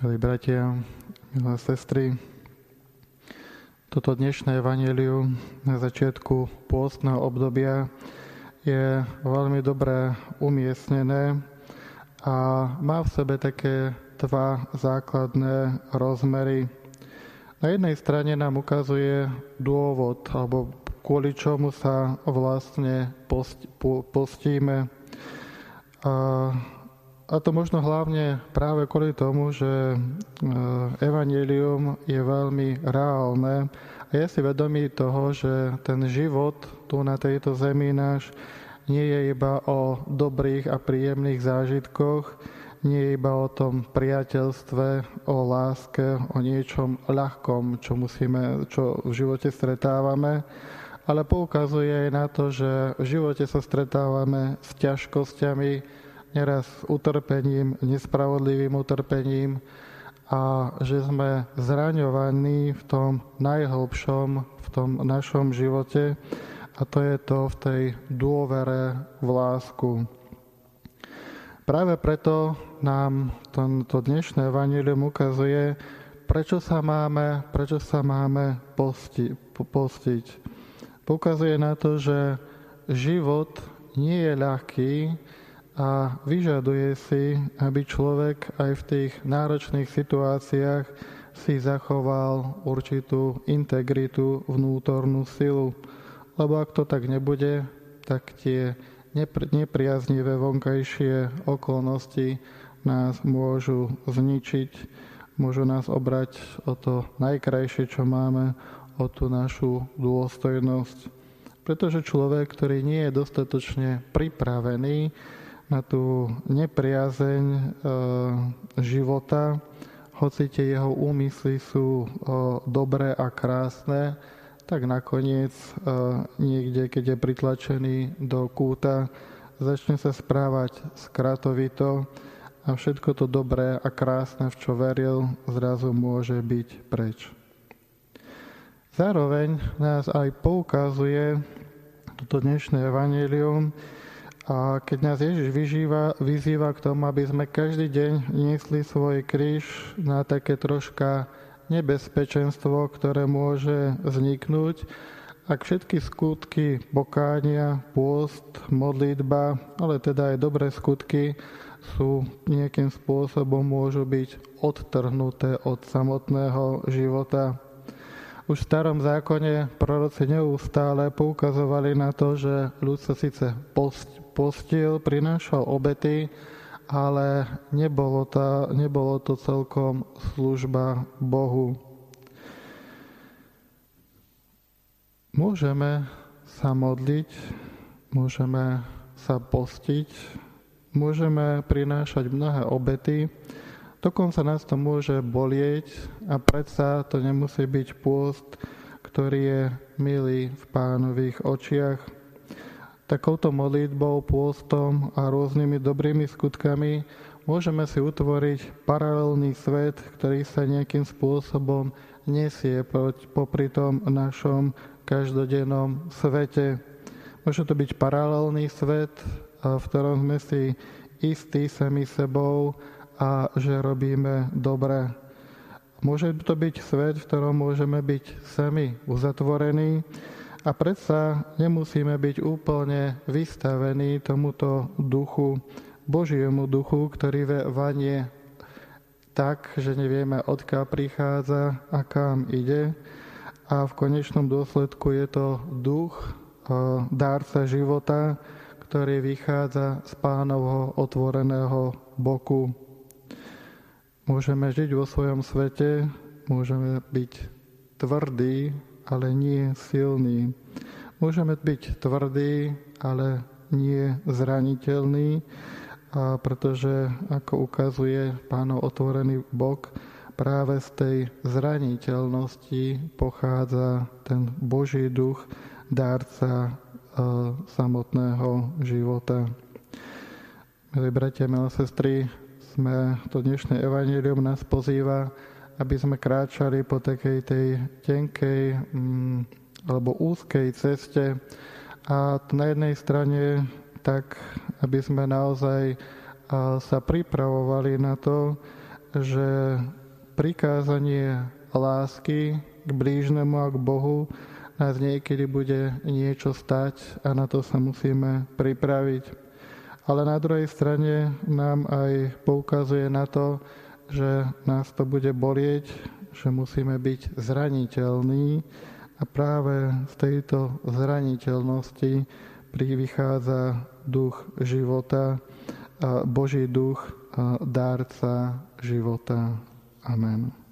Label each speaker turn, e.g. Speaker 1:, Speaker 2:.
Speaker 1: Milí bratia, milé sestry, toto dnešné evanelium na začiatku pôstneho obdobia je veľmi dobre umiestnené a má v sebe také dva základné rozmery. Na jednej strane nám ukazuje dôvod, alebo kvôli čomu sa vlastne postíme. A, a to možno hlavne práve kvôli tomu, že e, evanelium je veľmi reálne. A je si vedomý toho, že ten život tu na tejto zemi náš nie je iba o dobrých a príjemných zážitkoch, nie je iba o tom priateľstve, o láske, o niečom ľahkom, čo, musíme, čo v živote stretávame, ale poukazuje aj na to, že v živote sa stretávame s ťažkosťami, neraz utrpením, nespravodlivým utrpením, a že sme zraňovaní v tom najhlbšom, v tom našom živote a to je to v tej dôvere v lásku. Práve preto nám to dnešné evanílium ukazuje, prečo sa máme, prečo sa máme posti, postiť. Pokazuje na to, že život nie je ľahký, a vyžaduje si, aby človek aj v tých náročných situáciách si zachoval určitú integritu, vnútornú silu. Lebo ak to tak nebude, tak tie nepriaznivé vonkajšie okolnosti nás môžu zničiť, môžu nás obrať o to najkrajšie, čo máme, o tú našu dôstojnosť. Pretože človek, ktorý nie je dostatočne pripravený na tú nepriazeň e, života, hoci tie jeho úmysly sú e, dobré a krásne, tak nakoniec e, niekde, keď je pritlačený do kúta, začne sa správať skratovito a všetko to dobré a krásne, v čo veril, zrazu môže byť preč. Zároveň nás aj poukazuje toto dnešné evanelium, a keď nás Ježiš vyžíva, vyzýva k tomu, aby sme každý deň niesli svoj kríž na také troška nebezpečenstvo, ktoré môže vzniknúť, ak všetky skutky pokánia, pôst, modlitba, ale teda aj dobré skutky sú nejakým spôsobom môžu byť odtrhnuté od samotného života. Už v starom zákone proroci neustále poukazovali na to, že ľud sa síce post, postil, prinášal obety, ale nebolo to, nebolo to celkom služba Bohu. Môžeme sa modliť, môžeme sa postiť, môžeme prinášať mnohé obety, Dokonca nás to môže bolieť a predsa to nemusí byť pôst, ktorý je milý v pánových očiach. Takouto modlitbou, pôstom a rôznymi dobrými skutkami môžeme si utvoriť paralelný svet, ktorý sa nejakým spôsobom nesie popri tom našom každodennom svete. Môže to byť paralelný svet, v ktorom sme si istí sami sebou a že robíme dobre. Môže to byť svet, v ktorom môžeme byť sami uzatvorení a predsa nemusíme byť úplne vystavení tomuto duchu, Božiemu duchu, ktorý vanie tak, že nevieme, odkiaľ prichádza a kam ide. A v konečnom dôsledku je to duch, dárca života, ktorý vychádza z pánovho otvoreného boku. Môžeme žiť vo svojom svete, môžeme byť tvrdí, ale nie silní. Môžeme byť tvrdí, ale nie zraniteľní, a pretože, ako ukazuje pánov otvorený bok, práve z tej zraniteľnosti pochádza ten Boží duch, dárca e, samotného života. Milí bratia, milé sestry, sme, to dnešné evanílium nás pozýva, aby sme kráčali po takej tej tenkej mm, alebo úzkej ceste a na jednej strane tak, aby sme naozaj sa pripravovali na to, že prikázanie lásky k blížnemu a k Bohu nás niekedy bude niečo stať a na to sa musíme pripraviť. Ale na druhej strane nám aj poukazuje na to, že nás to bude bolieť, že musíme byť zraniteľní a práve z tejto zraniteľnosti privychádza duch života, Boží duch, dárca života. Amen.